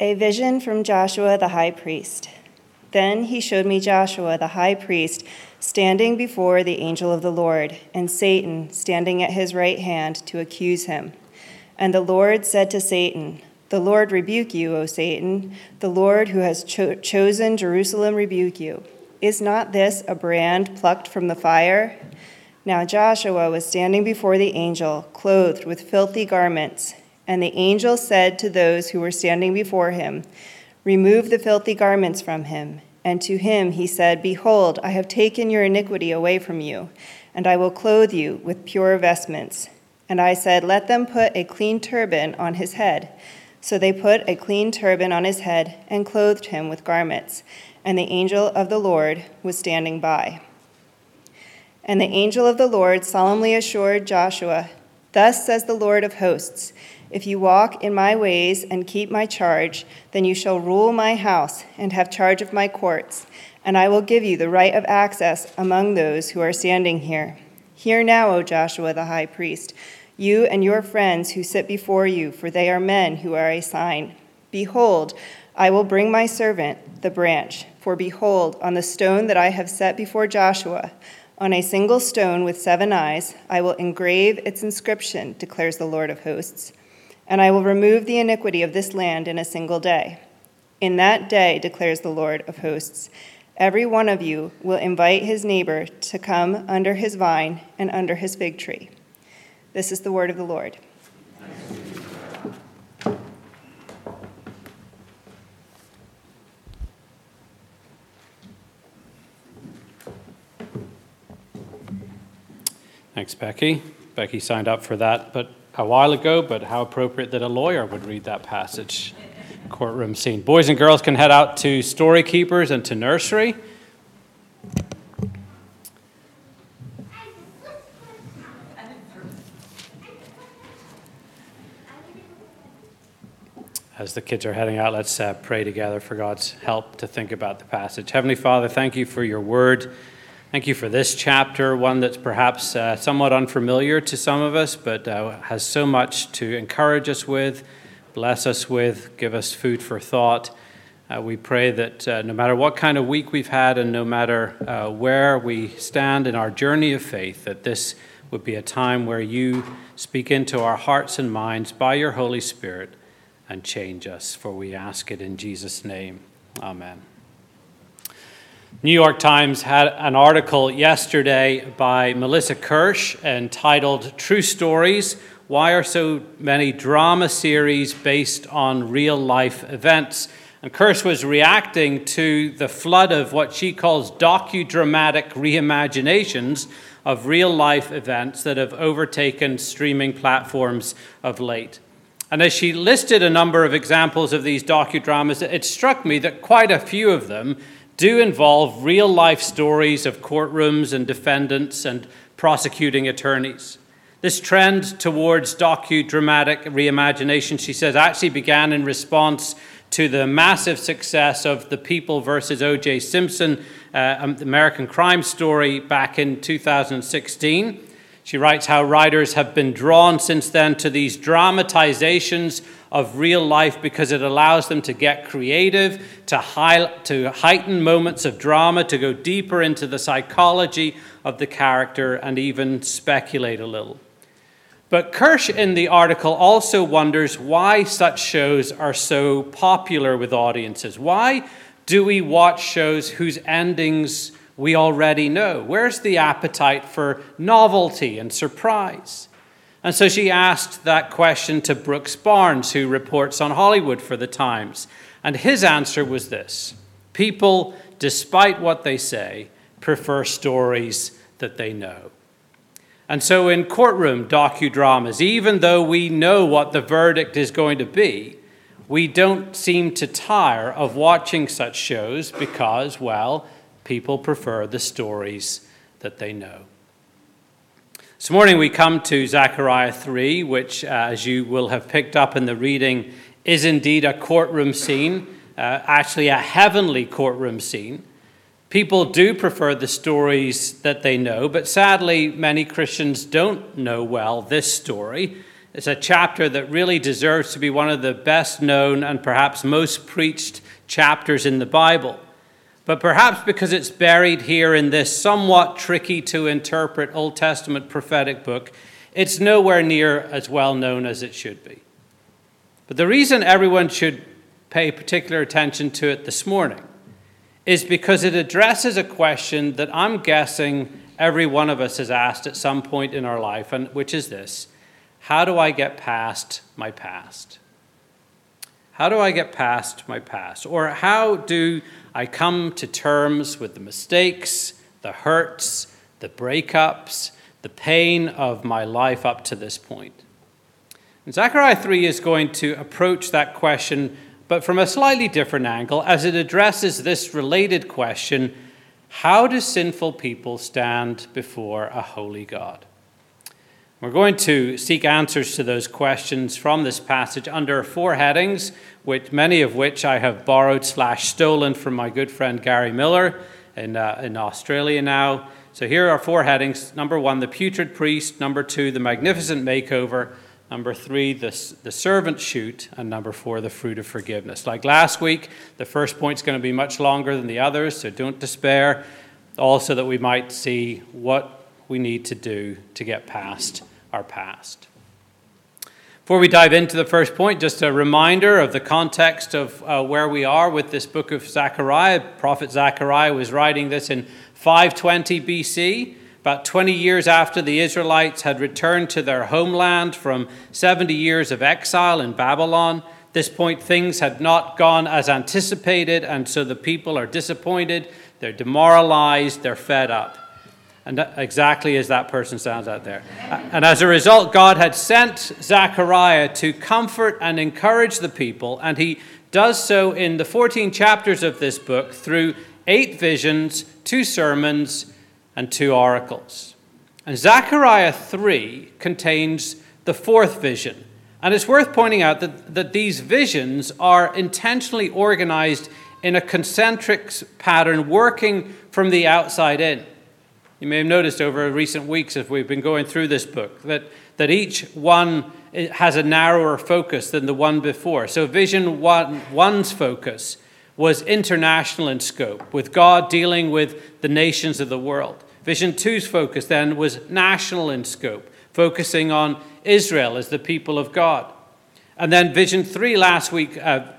A vision from Joshua the high priest. Then he showed me Joshua the high priest standing before the angel of the Lord, and Satan standing at his right hand to accuse him. And the Lord said to Satan, The Lord rebuke you, O Satan. The Lord who has cho- chosen Jerusalem rebuke you. Is not this a brand plucked from the fire? Now Joshua was standing before the angel, clothed with filthy garments. And the angel said to those who were standing before him, Remove the filthy garments from him. And to him he said, Behold, I have taken your iniquity away from you, and I will clothe you with pure vestments. And I said, Let them put a clean turban on his head. So they put a clean turban on his head and clothed him with garments. And the angel of the Lord was standing by. And the angel of the Lord solemnly assured Joshua, Thus says the Lord of hosts, if you walk in my ways and keep my charge, then you shall rule my house and have charge of my courts, and I will give you the right of access among those who are standing here. Hear now, O Joshua the high priest, you and your friends who sit before you, for they are men who are a sign. Behold, I will bring my servant, the branch, for behold, on the stone that I have set before Joshua, on a single stone with seven eyes, I will engrave its inscription, declares the Lord of hosts and I will remove the iniquity of this land in a single day. In that day, declares the Lord of hosts, every one of you will invite his neighbor to come under his vine and under his fig tree. This is the word of the Lord. Thanks, Becky. Becky signed up for that, but a while ago, but how appropriate that a lawyer would read that passage. Courtroom scene. Boys and girls can head out to story keepers and to nursery. As the kids are heading out, let's uh, pray together for God's help to think about the passage. Heavenly Father, thank you for your word. Thank you for this chapter, one that's perhaps uh, somewhat unfamiliar to some of us, but uh, has so much to encourage us with, bless us with, give us food for thought. Uh, we pray that uh, no matter what kind of week we've had and no matter uh, where we stand in our journey of faith, that this would be a time where you speak into our hearts and minds by your Holy Spirit and change us. For we ask it in Jesus' name. Amen. New York Times had an article yesterday by Melissa Kirsch entitled True Stories Why Are So Many Drama Series Based on Real Life Events? And Kirsch was reacting to the flood of what she calls docudramatic reimaginations of real life events that have overtaken streaming platforms of late. And as she listed a number of examples of these docudramas, it struck me that quite a few of them do involve real life stories of courtrooms and defendants and prosecuting attorneys. This trend towards docudramatic reimagination, she says, actually began in response to the massive success of the People versus O.J. Simpson uh, um, American crime story back in 2016. She writes how writers have been drawn since then to these dramatizations of real life because it allows them to get creative, to, high, to heighten moments of drama, to go deeper into the psychology of the character, and even speculate a little. But Kirsch in the article also wonders why such shows are so popular with audiences. Why do we watch shows whose endings we already know? Where's the appetite for novelty and surprise? And so she asked that question to Brooks Barnes, who reports on Hollywood for the Times. And his answer was this People, despite what they say, prefer stories that they know. And so in courtroom docudramas, even though we know what the verdict is going to be, we don't seem to tire of watching such shows because, well, people prefer the stories that they know. This morning we come to Zechariah 3, which, uh, as you will have picked up in the reading, is indeed a courtroom scene, uh, actually a heavenly courtroom scene. People do prefer the stories that they know, but sadly, many Christians don't know well this story. It's a chapter that really deserves to be one of the best known and perhaps most preached chapters in the Bible. But perhaps because it's buried here in this somewhat tricky to interpret Old Testament prophetic book, it's nowhere near as well known as it should be. But the reason everyone should pay particular attention to it this morning is because it addresses a question that I'm guessing every one of us has asked at some point in our life, and which is this How do I get past my past? How do I get past my past? Or how do I come to terms with the mistakes, the hurts, the breakups, the pain of my life up to this point? And Zechariah 3 is going to approach that question, but from a slightly different angle, as it addresses this related question how do sinful people stand before a holy God? We're going to seek answers to those questions from this passage under four headings, which many of which I have borrowed slash stolen from my good friend Gary Miller in, uh, in Australia now. So here are four headings. Number one, the putrid priest. Number two, the magnificent makeover. Number three, the, the servant shoot. And number four, the fruit of forgiveness. Like last week, the first point is going to be much longer than the others, so don't despair. Also, that we might see what we need to do to get past our past. Before we dive into the first point, just a reminder of the context of uh, where we are with this book of Zechariah. Prophet Zechariah was writing this in 520 BC, about 20 years after the Israelites had returned to their homeland from 70 years of exile in Babylon. At this point, things had not gone as anticipated, and so the people are disappointed, they're demoralized, they're fed up and exactly as that person sounds out there. And as a result, God had sent Zechariah to comfort and encourage the people, and he does so in the 14 chapters of this book through eight visions, two sermons, and two oracles. And Zechariah 3 contains the fourth vision. And it's worth pointing out that, that these visions are intentionally organized in a concentric pattern, working from the outside in. You may have noticed over recent weeks as we've been going through this book that, that each one has a narrower focus than the one before. So, Vision one, One's focus was international in scope, with God dealing with the nations of the world. Vision Two's focus then was national in scope, focusing on Israel as the people of God. And then Vision 3 last week, uh,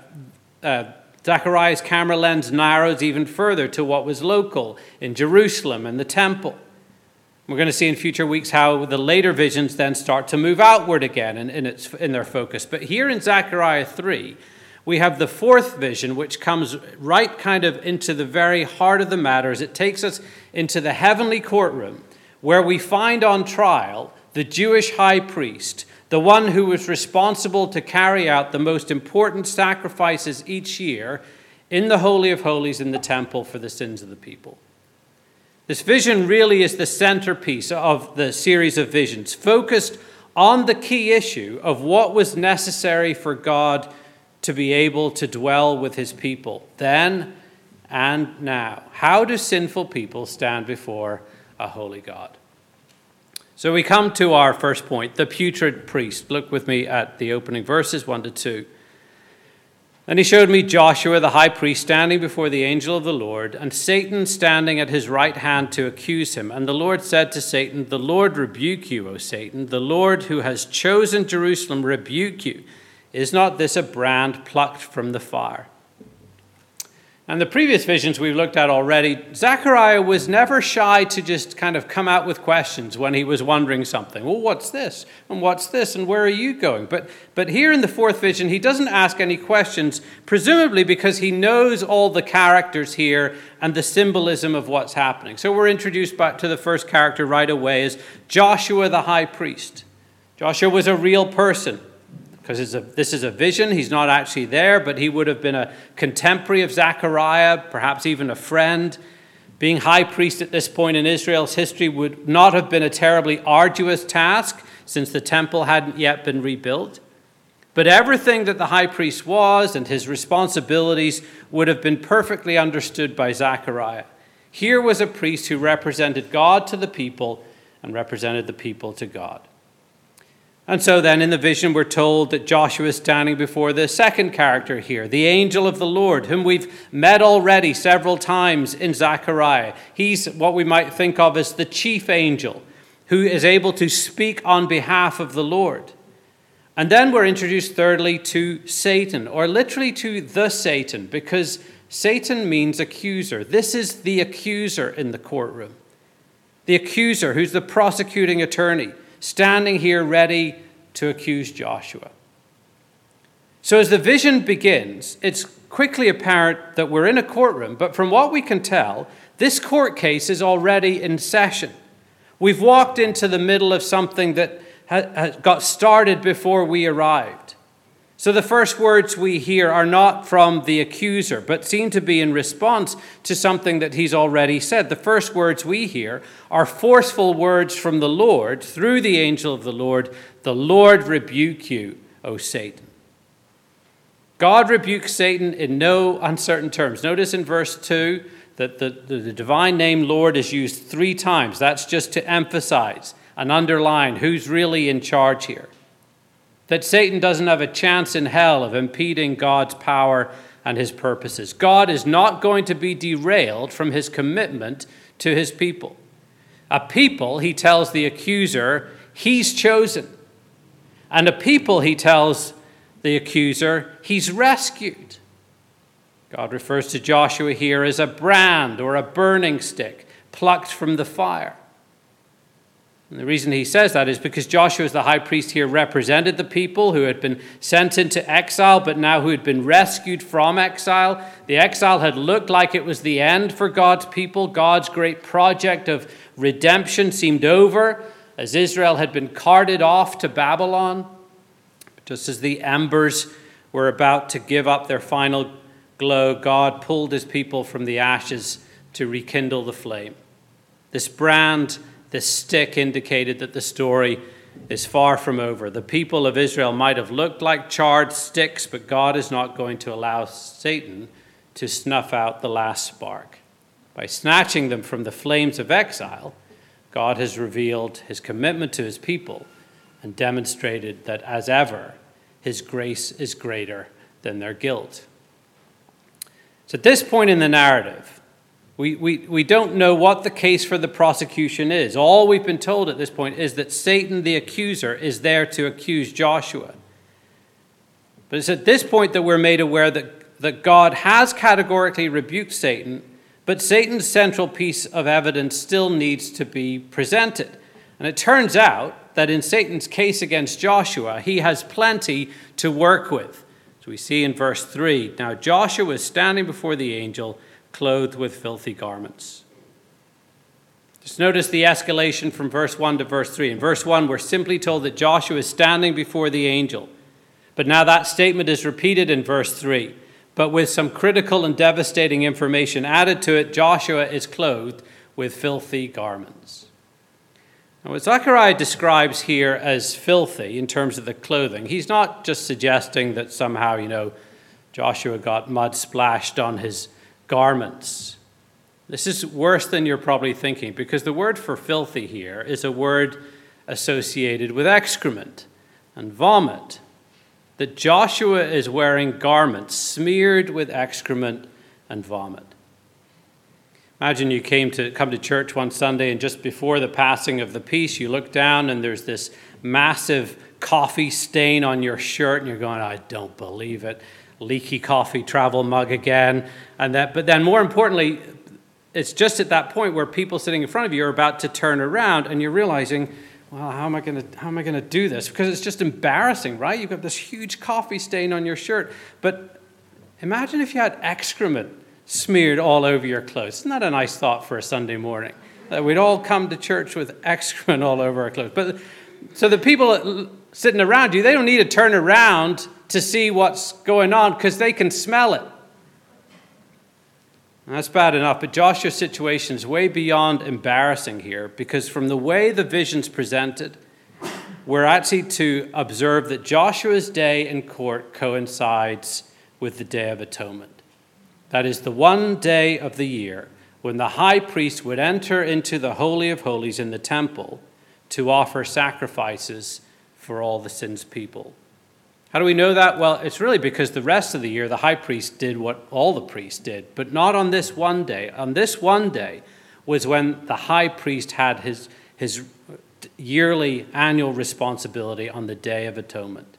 uh, Zechariah's camera lens narrows even further to what was local in Jerusalem and the temple. We're going to see in future weeks how the later visions then start to move outward again in, in, its, in their focus. But here in Zechariah 3, we have the fourth vision, which comes right kind of into the very heart of the matter as it takes us into the heavenly courtroom where we find on trial the Jewish high priest the one who was responsible to carry out the most important sacrifices each year in the Holy of Holies in the temple for the sins of the people. This vision really is the centerpiece of the series of visions, focused on the key issue of what was necessary for God to be able to dwell with his people then and now. How do sinful people stand before a holy God? So we come to our first point the putrid priest. Look with me at the opening verses 1 to 2. And he showed me Joshua the high priest standing before the angel of the Lord, and Satan standing at his right hand to accuse him. And the Lord said to Satan, The Lord rebuke you, O Satan. The Lord who has chosen Jerusalem rebuke you. Is not this a brand plucked from the fire? And the previous visions we've looked at already, Zechariah was never shy to just kind of come out with questions when he was wondering something. Well, what's this? And what's this? And where are you going? But, but here in the fourth vision, he doesn't ask any questions, presumably because he knows all the characters here and the symbolism of what's happening. So we're introduced back to the first character right away as Joshua the high priest. Joshua was a real person because this is a vision. He's not actually there, but he would have been a contemporary of Zechariah, perhaps even a friend. Being high priest at this point in Israel's history would not have been a terribly arduous task since the temple hadn't yet been rebuilt. But everything that the high priest was and his responsibilities would have been perfectly understood by Zechariah. Here was a priest who represented God to the people and represented the people to God. And so then in the vision, we're told that Joshua is standing before the second character here, the angel of the Lord, whom we've met already several times in Zechariah. He's what we might think of as the chief angel who is able to speak on behalf of the Lord. And then we're introduced, thirdly, to Satan, or literally to the Satan, because Satan means accuser. This is the accuser in the courtroom. The accuser, who's the prosecuting attorney standing here ready to accuse Joshua. So, as the vision begins, it's quickly apparent that we're in a courtroom, but from what we can tell, this court case is already in session. We've walked into the middle of something that got started before we arrived. So the first words we hear are not from the accuser, but seem to be in response to something that he's already said. The first words we hear are forceful words from the Lord through the angel of the Lord The Lord rebuke you, O Satan. God rebukes Satan in no uncertain terms. Notice in verse 2 that the, the, the divine name Lord is used three times. That's just to emphasize and underline who's really in charge here that Satan doesn't have a chance in hell of impeding God's power and his purposes. God is not going to be derailed from his commitment to his people. A people, he tells the accuser, he's chosen. And a people, he tells the accuser, he's rescued. God refers to Joshua here as a brand or a burning stick plucked from the fire. And the reason he says that is because Joshua, as the high priest here, represented the people who had been sent into exile, but now who had been rescued from exile. The exile had looked like it was the end for God's people. God's great project of redemption seemed over as Israel had been carted off to Babylon. Just as the embers were about to give up their final glow, God pulled his people from the ashes to rekindle the flame. This brand this stick indicated that the story is far from over. The people of Israel might have looked like charred sticks, but God is not going to allow Satan to snuff out the last spark. By snatching them from the flames of exile, God has revealed his commitment to his people and demonstrated that, as ever, his grace is greater than their guilt. So, at this point in the narrative, we, we, we don't know what the case for the prosecution is. All we've been told at this point is that Satan, the accuser, is there to accuse Joshua. But it's at this point that we're made aware that, that God has categorically rebuked Satan, but Satan's central piece of evidence still needs to be presented. And it turns out that in Satan's case against Joshua, he has plenty to work with. So we see in verse 3 Now Joshua was standing before the angel clothed with filthy garments. Just notice the escalation from verse 1 to verse 3. In verse 1, we're simply told that Joshua is standing before the angel. But now that statement is repeated in verse 3. But with some critical and devastating information added to it, Joshua is clothed with filthy garments. Now, what Zechariah describes here as filthy in terms of the clothing, he's not just suggesting that somehow, you know, Joshua got mud splashed on his garments. This is worse than you're probably thinking because the word for filthy here is a word associated with excrement and vomit. That Joshua is wearing garments smeared with excrement and vomit. Imagine you came to come to church one Sunday and just before the passing of the peace, you look down and there's this massive coffee stain on your shirt and you're going, I don't believe it leaky coffee travel mug again. And that, but then more importantly, it's just at that point where people sitting in front of you are about to turn around and you're realizing, well, how am I going to how am I going to do this? Because it's just embarrassing, right? You've got this huge coffee stain on your shirt. But imagine if you had excrement smeared all over your clothes. Isn't that a nice thought for a Sunday morning? That we'd all come to church with excrement all over our clothes. But so the people sitting around you, they don't need to turn around to see what's going on because they can smell it. That's bad enough, but Joshua's situation is way beyond embarrassing here because from the way the vision's presented, we're actually to observe that Joshua's day in court coincides with the Day of Atonement. That is the one day of the year when the high priest would enter into the Holy of Holies in the temple to offer sacrifices for all the sins people. How do we know that? Well, it's really because the rest of the year the high priest did what all the priests did, but not on this one day. On this one day was when the high priest had his, his yearly annual responsibility on the Day of Atonement.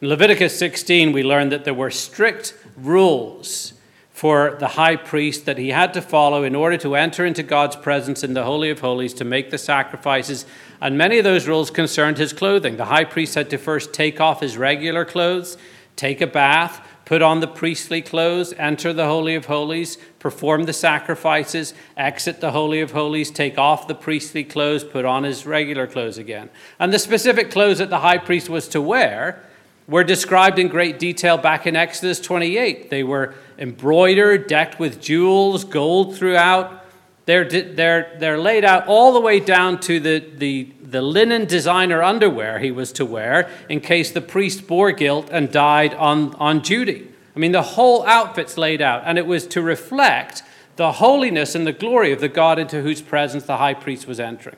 In Leviticus 16, we learn that there were strict rules for the high priest that he had to follow in order to enter into God's presence in the Holy of Holies to make the sacrifices. And many of those rules concerned his clothing. The high priest had to first take off his regular clothes, take a bath, put on the priestly clothes, enter the Holy of Holies, perform the sacrifices, exit the Holy of Holies, take off the priestly clothes, put on his regular clothes again. And the specific clothes that the high priest was to wear were described in great detail back in Exodus 28. They were embroidered, decked with jewels, gold throughout. They're, they're, they're laid out all the way down to the, the, the linen designer underwear he was to wear in case the priest bore guilt and died on, on duty. I mean, the whole outfit's laid out, and it was to reflect the holiness and the glory of the God into whose presence the high priest was entering.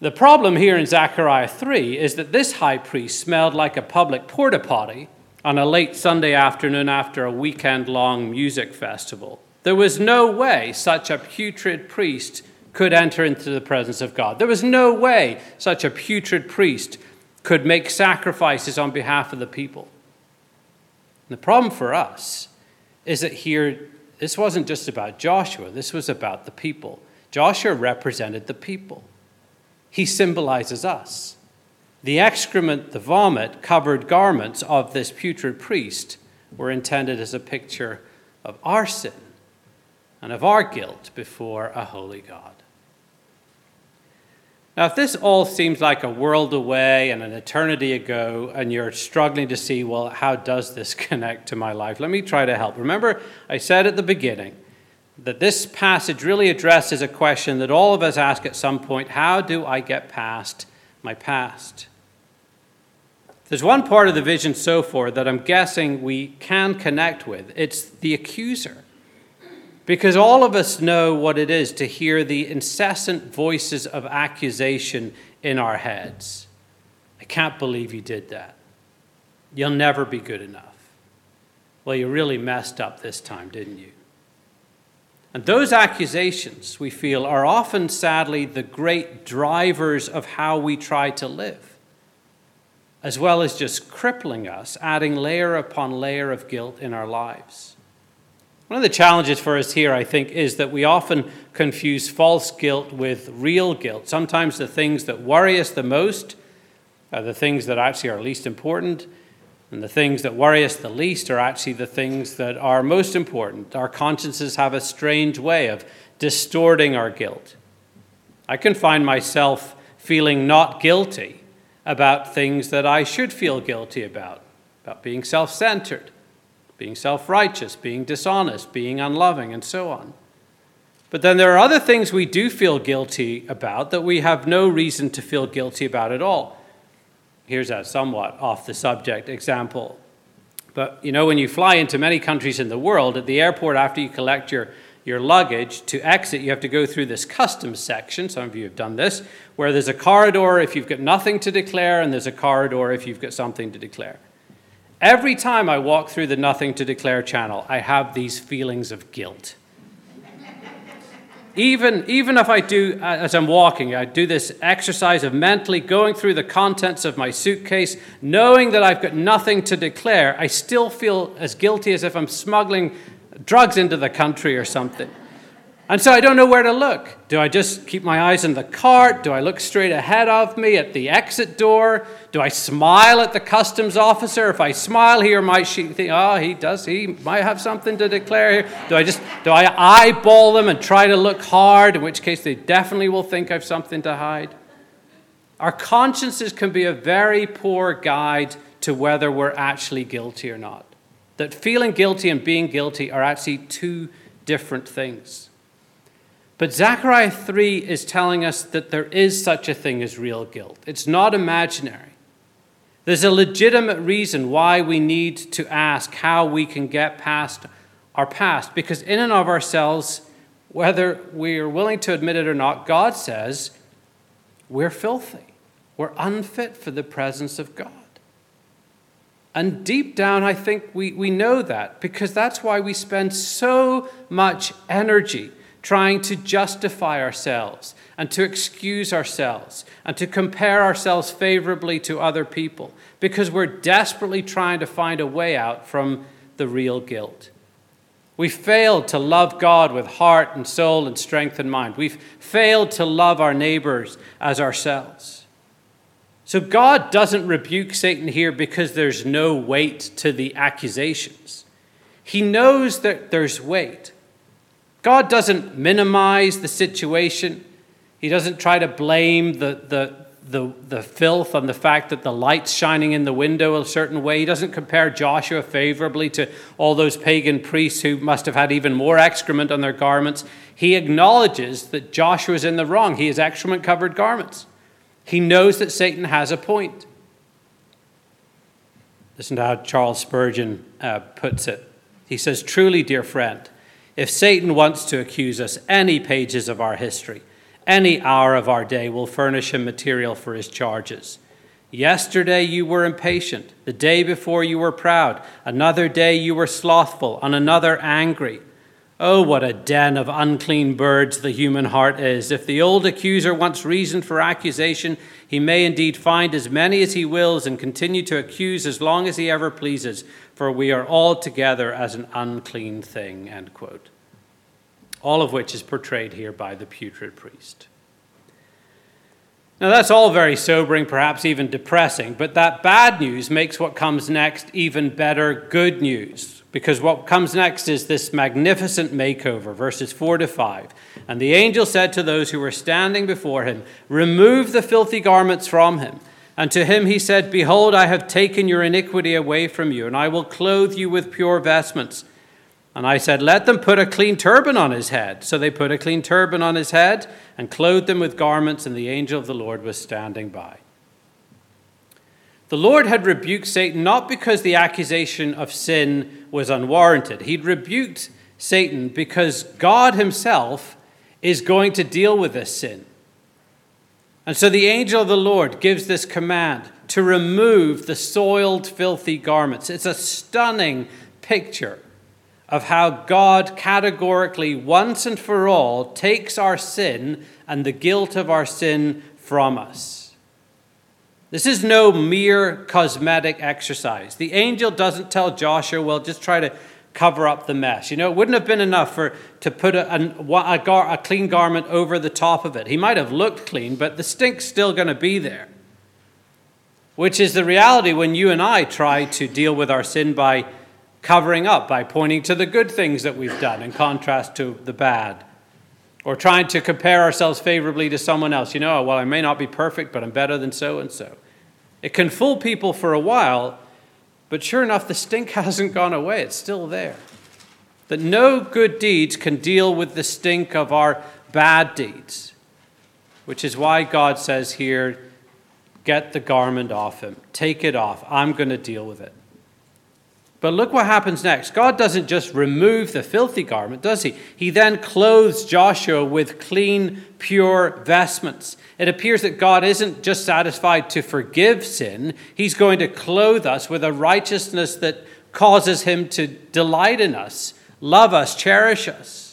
The problem here in Zechariah 3 is that this high priest smelled like a public porta potty on a late Sunday afternoon after a weekend long music festival. There was no way such a putrid priest could enter into the presence of God. There was no way such a putrid priest could make sacrifices on behalf of the people. And the problem for us is that here, this wasn't just about Joshua, this was about the people. Joshua represented the people he symbolizes us. The excrement, the vomit covered garments of this putrid priest were intended as a picture of our sin and of our guilt before a holy God. Now, if this all seems like a world away and an eternity ago, and you're struggling to see, well, how does this connect to my life? Let me try to help. Remember, I said at the beginning that this passage really addresses a question that all of us ask at some point how do I get past my past? There's one part of the vision so far that I'm guessing we can connect with it's the accuser. Because all of us know what it is to hear the incessant voices of accusation in our heads. I can't believe you did that. You'll never be good enough. Well, you really messed up this time, didn't you? And those accusations, we feel, are often, sadly, the great drivers of how we try to live, as well as just crippling us, adding layer upon layer of guilt in our lives. One of the challenges for us here, I think, is that we often confuse false guilt with real guilt. Sometimes the things that worry us the most are the things that actually are least important, and the things that worry us the least are actually the things that are most important. Our consciences have a strange way of distorting our guilt. I can find myself feeling not guilty about things that I should feel guilty about, about being self centered, being self righteous, being dishonest, being unloving, and so on. But then there are other things we do feel guilty about that we have no reason to feel guilty about at all here's a somewhat off the subject example. But you know, when you fly into many countries in the world, at the airport, after you collect your, your luggage, to exit, you have to go through this customs section. Some of you have done this, where there's a corridor if you've got nothing to declare, and there's a corridor if you've got something to declare. Every time I walk through the nothing to declare channel, I have these feelings of guilt even, even if I do, uh, as I'm walking, I do this exercise of mentally going through the contents of my suitcase, knowing that I've got nothing to declare, I still feel as guilty as if I'm smuggling drugs into the country or something. And so I don't know where to look. Do I just keep my eyes on the cart? Do I look straight ahead of me at the exit door? Do I smile at the customs officer? If I smile here, might she think, oh, he does, he might have something to declare here? Do I just, do I eyeball them and try to look hard, in which case they definitely will think I've something to hide? Our consciences can be a very poor guide to whether we're actually guilty or not. That feeling guilty and being guilty are actually two different things. But Zechariah 3 is telling us that there is such a thing as real guilt. It's not imaginary. There's a legitimate reason why we need to ask how we can get past our past, because in and of ourselves, whether we are willing to admit it or not, God says we're filthy. we're unfit for the presence of God. And deep down, I think we, we know that because that's why we spend so much energy trying to justify ourselves and to excuse ourselves and to compare ourselves favorably to other people because we're desperately trying to find a way out from the real guilt. We failed to love God with heart and soul and strength and mind. We've failed to love our neighbors as ourselves. So God doesn't rebuke Satan here because there's no weight to the accusations. He knows that there's weight. God doesn't minimize the situation. He doesn't try to blame the, the, the, the filth on the fact that the light's shining in the window a certain way. He doesn't compare Joshua favorably to all those pagan priests who must have had even more excrement on their garments. He acknowledges that Joshua is in the wrong. He has excrement covered garments. He knows that Satan has a point. Listen to how Charles Spurgeon uh, puts it. He says, Truly, dear friend, if Satan wants to accuse us, any pages of our history, any hour of our day will furnish him material for his charges. Yesterday you were impatient, the day before you were proud, another day you were slothful, on another angry. Oh, what a den of unclean birds the human heart is. If the old accuser wants reason for accusation, he may indeed find as many as he wills and continue to accuse as long as he ever pleases, for we are all together as an unclean thing. End quote. All of which is portrayed here by the putrid priest. Now, that's all very sobering, perhaps even depressing, but that bad news makes what comes next even better good news because what comes next is this magnificent makeover, verses 4 to 5. And the angel said to those who were standing before him, Remove the filthy garments from him. And to him he said, Behold, I have taken your iniquity away from you, and I will clothe you with pure vestments. And I said, Let them put a clean turban on his head. So they put a clean turban on his head and clothed him with garments, and the angel of the Lord was standing by. The Lord had rebuked Satan not because the accusation of sin was unwarranted. He'd rebuked Satan because God himself is going to deal with this sin. And so the angel of the Lord gives this command to remove the soiled, filthy garments. It's a stunning picture of how God categorically, once and for all, takes our sin and the guilt of our sin from us. This is no mere cosmetic exercise. The angel doesn't tell Joshua, well, just try to cover up the mess. You know, it wouldn't have been enough for to put a, a, a, gar, a clean garment over the top of it. He might have looked clean, but the stink's still going to be there. Which is the reality when you and I try to deal with our sin by covering up, by pointing to the good things that we've done in contrast to the bad or trying to compare ourselves favorably to someone else. You know, well, I may not be perfect, but I'm better than so and so. It can fool people for a while, but sure enough, the stink hasn't gone away. It's still there. That no good deeds can deal with the stink of our bad deeds, which is why God says here, get the garment off him, take it off. I'm going to deal with it. But look what happens next. God doesn't just remove the filthy garment, does he? He then clothes Joshua with clean, pure vestments. It appears that God isn't just satisfied to forgive sin, He's going to clothe us with a righteousness that causes Him to delight in us, love us, cherish us.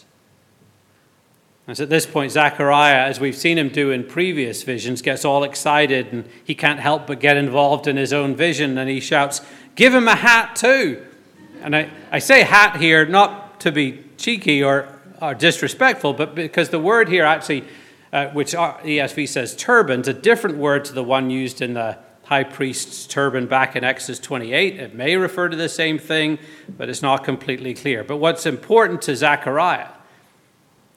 As at this point, Zechariah, as we've seen him do in previous visions, gets all excited and he can't help but get involved in his own vision and he shouts, Give him a hat too. And I, I say hat here not to be cheeky or, or disrespectful, but because the word here actually, uh, which ESV says turban, is a different word to the one used in the high priest's turban back in Exodus 28. It may refer to the same thing, but it's not completely clear. But what's important to Zechariah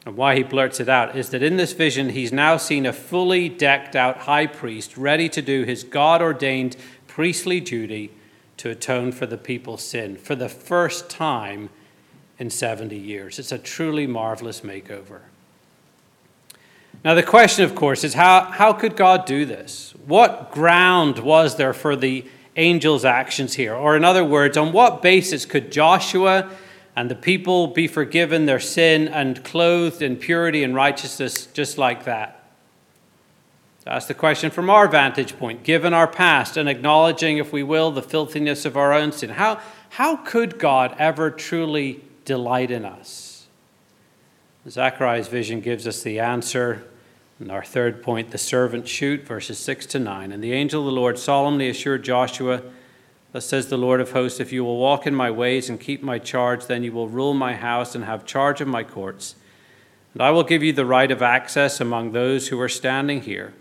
and why he blurts it out is that in this vision, he's now seen a fully decked out high priest ready to do his God ordained priestly duty to atone for the people's sin for the first time in 70 years. It's a truly marvelous makeover. Now, the question, of course, is how, how could God do this? What ground was there for the angel's actions here? Or, in other words, on what basis could Joshua and the people be forgiven their sin and clothed in purity and righteousness just like that? Ask the question from our vantage point, given our past and acknowledging, if we will, the filthiness of our own sin, how, how could God ever truly delight in us? Zechariah's vision gives us the answer. And our third point, the servant shoot, verses 6 to 9. And the angel of the Lord solemnly assured Joshua, Thus says the Lord of hosts, if you will walk in my ways and keep my charge, then you will rule my house and have charge of my courts. And I will give you the right of access among those who are standing here.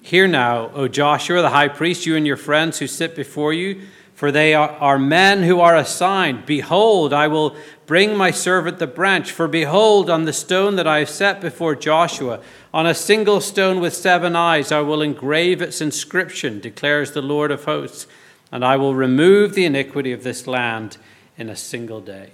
Hear now, O Joshua the high priest, you and your friends who sit before you, for they are, are men who are assigned. Behold, I will bring my servant the branch. For behold, on the stone that I have set before Joshua, on a single stone with seven eyes, I will engrave its inscription, declares the Lord of hosts and I will remove the iniquity of this land in a single day.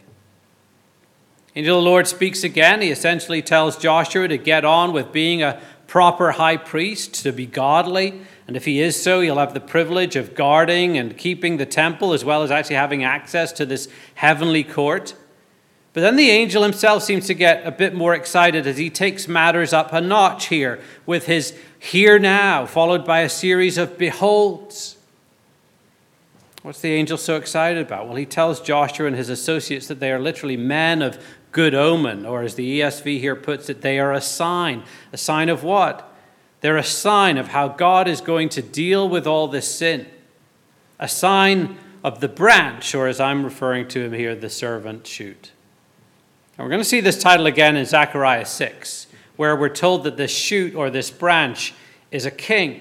Of the Lord speaks again. He essentially tells Joshua to get on with being a proper high priest, to be godly. And if he is so, he'll have the privilege of guarding and keeping the temple, as well as actually having access to this heavenly court. But then the angel himself seems to get a bit more excited as he takes matters up a notch here with his here now, followed by a series of beholds. What's the angel so excited about? Well, he tells Joshua and his associates that they are literally men of good omen, or as the ESV here puts it, they are a sign. A sign of what? They're a sign of how God is going to deal with all this sin. A sign of the branch, or as I'm referring to him here, the servant shoot. And we're going to see this title again in Zechariah 6, where we're told that this shoot or this branch is a king.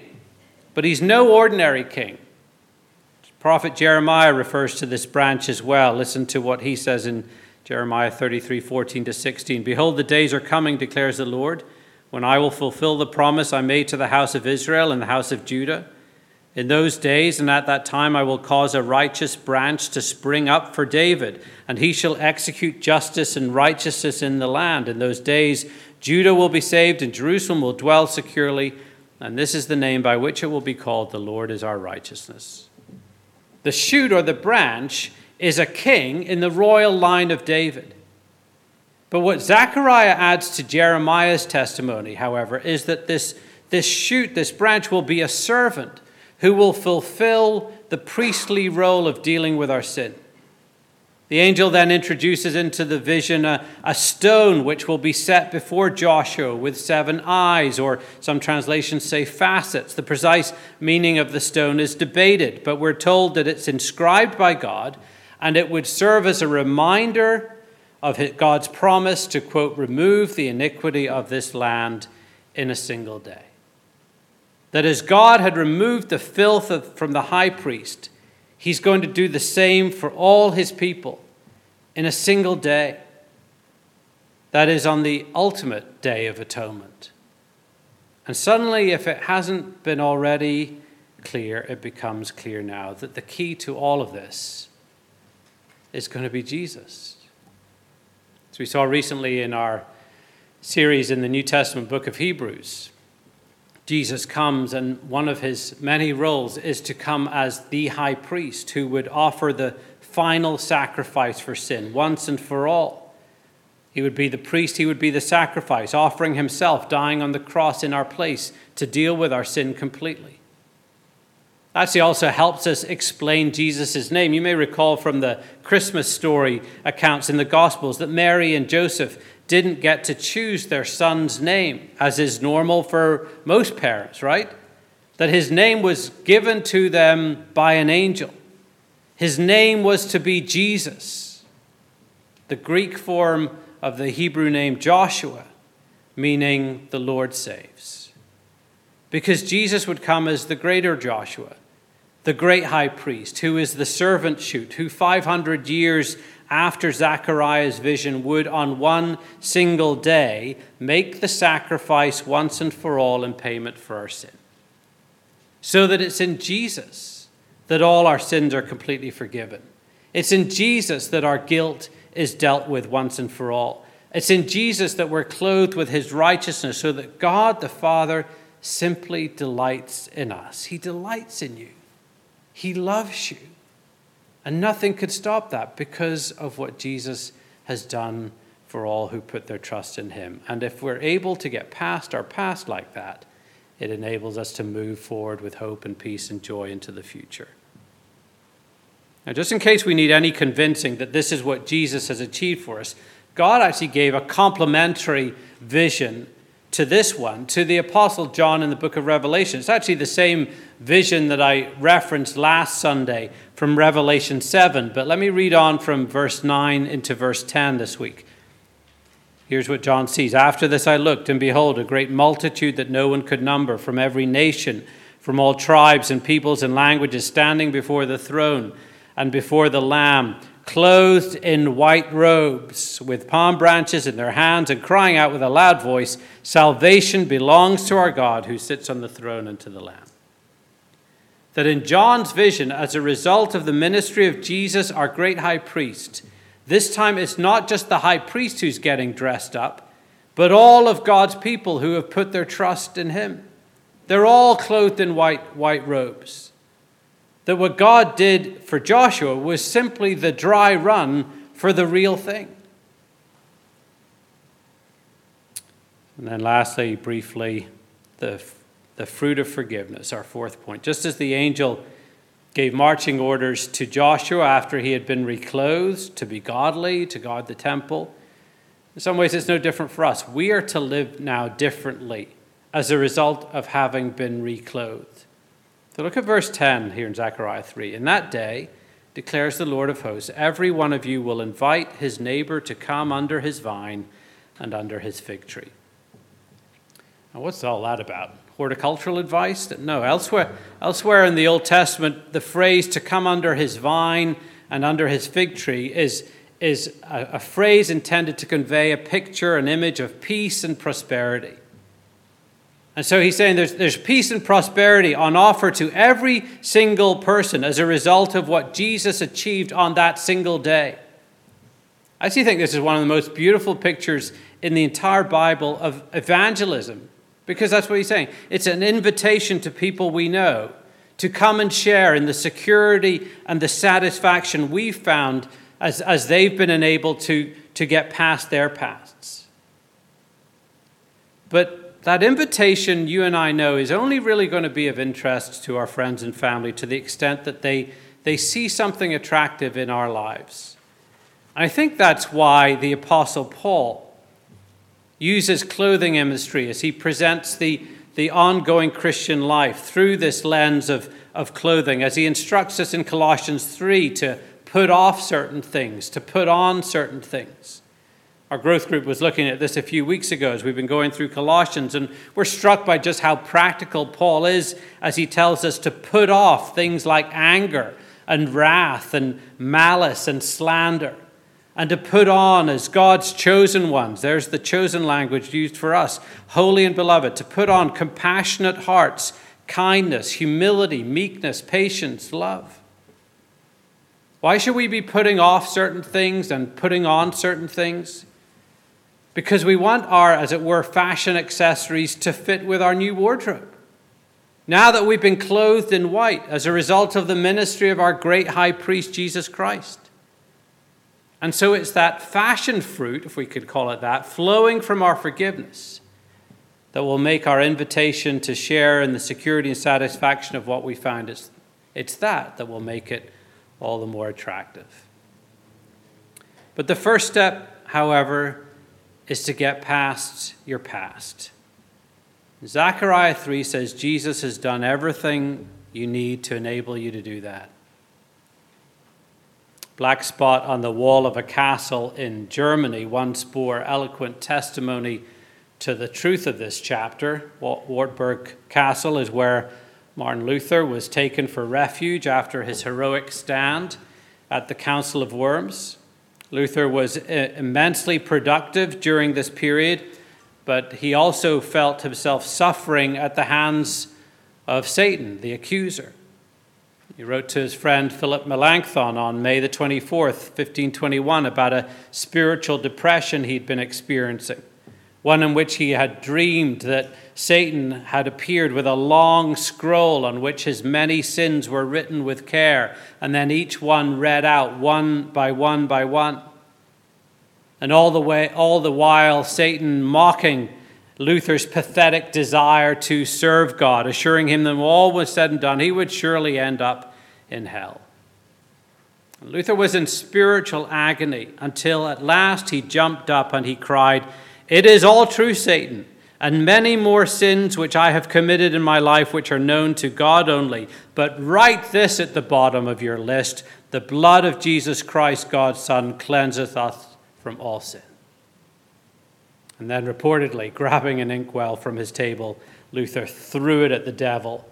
But he's no ordinary king. Prophet Jeremiah refers to this branch as well. Listen to what he says in Jeremiah 33 14 to 16. Behold, the days are coming, declares the Lord, when I will fulfill the promise I made to the house of Israel and the house of Judah. In those days and at that time, I will cause a righteous branch to spring up for David, and he shall execute justice and righteousness in the land. In those days, Judah will be saved, and Jerusalem will dwell securely, and this is the name by which it will be called The Lord is our righteousness. The shoot or the branch is a king in the royal line of David. But what Zechariah adds to Jeremiah's testimony, however, is that this, this shoot, this branch, will be a servant who will fulfill the priestly role of dealing with our sin. The angel then introduces into the vision a, a, stone which will be set before Joshua with seven eyes, or some translations say facets. The precise meaning of the stone is debated, but we're told that it's inscribed by God and it would serve as a reminder of God's promise to, quote, remove the iniquity of this land in a single day. That as God had removed the filth of, from the high priest, He's going to do the same for all his people in a single day. That is on the ultimate day of atonement. And suddenly, if it hasn't been already clear, it becomes clear now that the key to all of this is going to be Jesus. As we saw recently in our series in the New Testament book of Hebrews, Jesus comes, and one of his many roles is to come as the high priest who would offer the final sacrifice for sin once and for all. He would be the priest, he would be the sacrifice, offering himself, dying on the cross in our place to deal with our sin completely. Actually, also helps us explain Jesus' name. You may recall from the Christmas story accounts in the Gospels that Mary and Joseph didn't get to choose their son's name, as is normal for most parents, right? That his name was given to them by an angel. His name was to be Jesus, the Greek form of the Hebrew name Joshua, meaning the Lord saves. Because Jesus would come as the greater Joshua, the great high priest, who is the servant shoot, who 500 years after Zechariah's vision, would on one single day make the sacrifice once and for all in payment for our sin. So that it's in Jesus that all our sins are completely forgiven. It's in Jesus that our guilt is dealt with once and for all. It's in Jesus that we're clothed with his righteousness, so that God the Father simply delights in us. He delights in you, He loves you. And nothing could stop that because of what Jesus has done for all who put their trust in him. And if we're able to get past our past like that, it enables us to move forward with hope and peace and joy into the future. Now, just in case we need any convincing that this is what Jesus has achieved for us, God actually gave a complementary vision to this one, to the Apostle John in the book of Revelation. It's actually the same vision that I referenced last Sunday from Revelation 7, but let me read on from verse 9 into verse 10 this week. Here's what John sees. After this I looked, and behold, a great multitude that no one could number from every nation, from all tribes and peoples and languages, standing before the throne and before the Lamb, clothed in white robes, with palm branches in their hands, and crying out with a loud voice Salvation belongs to our God who sits on the throne and to the Lamb. That in John's vision, as a result of the ministry of Jesus, our great high priest, this time it's not just the high priest who's getting dressed up, but all of God's people who have put their trust in him. They're all clothed in white, white robes. That what God did for Joshua was simply the dry run for the real thing. And then, lastly, briefly, the, the fruit of forgiveness, our fourth point. Just as the angel gave marching orders to Joshua after he had been reclothed to be godly, to guard the temple. In some ways, it's no different for us. We are to live now differently as a result of having been reclothed. So look at verse 10 here in Zechariah 3. In that day, declares the Lord of hosts, every one of you will invite his neighbor to come under his vine and under his fig tree. Now, what's all that about? horticultural advice? No. Elsewhere, elsewhere in the Old Testament, the phrase to come under his vine and under his fig tree is, is a, a phrase intended to convey a picture, an image of peace and prosperity. And so he's saying there's, there's peace and prosperity on offer to every single person as a result of what Jesus achieved on that single day. I actually think this is one of the most beautiful pictures in the entire Bible of evangelism because that's what he's saying. It's an invitation to people we know to come and share in the security and the satisfaction we've found as, as they've been enabled to, to get past their pasts. But that invitation, you and I know, is only really going to be of interest to our friends and family to the extent that they, they see something attractive in our lives. I think that's why the Apostle Paul uses clothing imagery as he presents the, the ongoing Christian life through this lens of, of clothing, as he instructs us in Colossians 3 to put off certain things, to put on certain things. Our growth group was looking at this a few weeks ago as we've been going through Colossians, and we're struck by just how practical Paul is as he tells us to put off things like anger and wrath and malice and slander and to put on as God's chosen ones. There's the chosen language used for us, holy and beloved, to put on compassionate hearts, kindness, humility, meekness, patience, love. Why should we be putting off certain things and putting on certain things? Because we want our, as it were, fashion accessories to fit with our new wardrobe. Now that we've been clothed in white as a result of the ministry of our great high priest, Jesus Christ. And so it's that fashion fruit, if we could call it that, flowing from our forgiveness that will make our invitation to share in the security and satisfaction of what we found. It's, it's that that will make it all the more attractive. But the first step, however, is to get past your past. Zechariah 3 says Jesus has done everything you need to enable you to do that black spot on the wall of a castle in Germany once bore eloquent testimony to the truth of this chapter. Wartburg Castle is where Martin Luther was taken for refuge after his heroic stand at the Council of Worms. Luther was uh, immensely productive during this period, but he also felt himself suffering at the hands of Satan, the accuser. He wrote to his friend Philip Melanchthon on May the 24th, 1521, about a spiritual depression he'd been experiencing, one in which he had dreamed that Satan had appeared with a long scroll on which his many sins were written with care, and then each one read out one by one by one. And all the way all the while Satan mocking Luther's pathetic desire to serve God, assuring him that when all was said and done, he would surely end up in hell. Luther was in spiritual agony until at last he jumped up and he cried, It is all true, Satan, and many more sins which I have committed in my life which are known to God only. But write this at the bottom of your list the blood of Jesus Christ, God's Son, cleanseth us from all sin. And then, reportedly, grabbing an inkwell from his table, Luther threw it at the devil,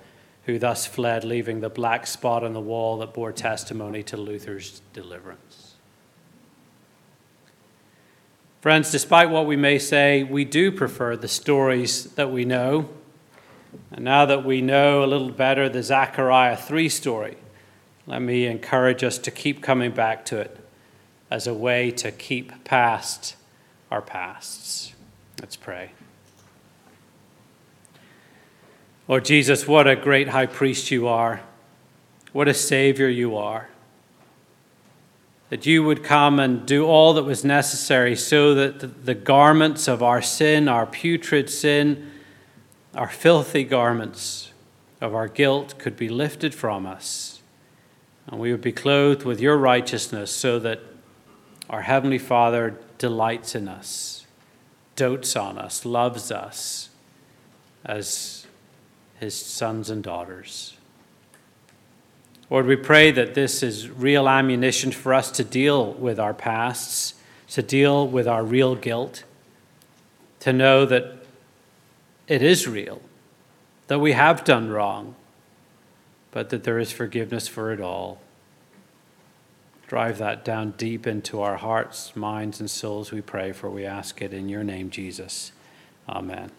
who thus fled, leaving the black spot on the wall that bore testimony to Luther's deliverance. Friends, despite what we may say, we do prefer the stories that we know. And now that we know a little better the Zechariah 3 story, let me encourage us to keep coming back to it as a way to keep past our pasts. Let's pray. Lord Jesus, what a great high priest you are. What a savior you are. That you would come and do all that was necessary so that the garments of our sin, our putrid sin, our filthy garments of our guilt could be lifted from us. And we would be clothed with your righteousness so that our Heavenly Father delights in us, dotes on us, loves us as his sons and daughters. Lord, we pray that this is real ammunition for us to deal with our pasts, to deal with our real guilt, to know that it is real, that we have done wrong, but that there is forgiveness for it all. Drive that down deep into our hearts, minds, and souls, we pray, for we ask it in your name, Jesus. Amen.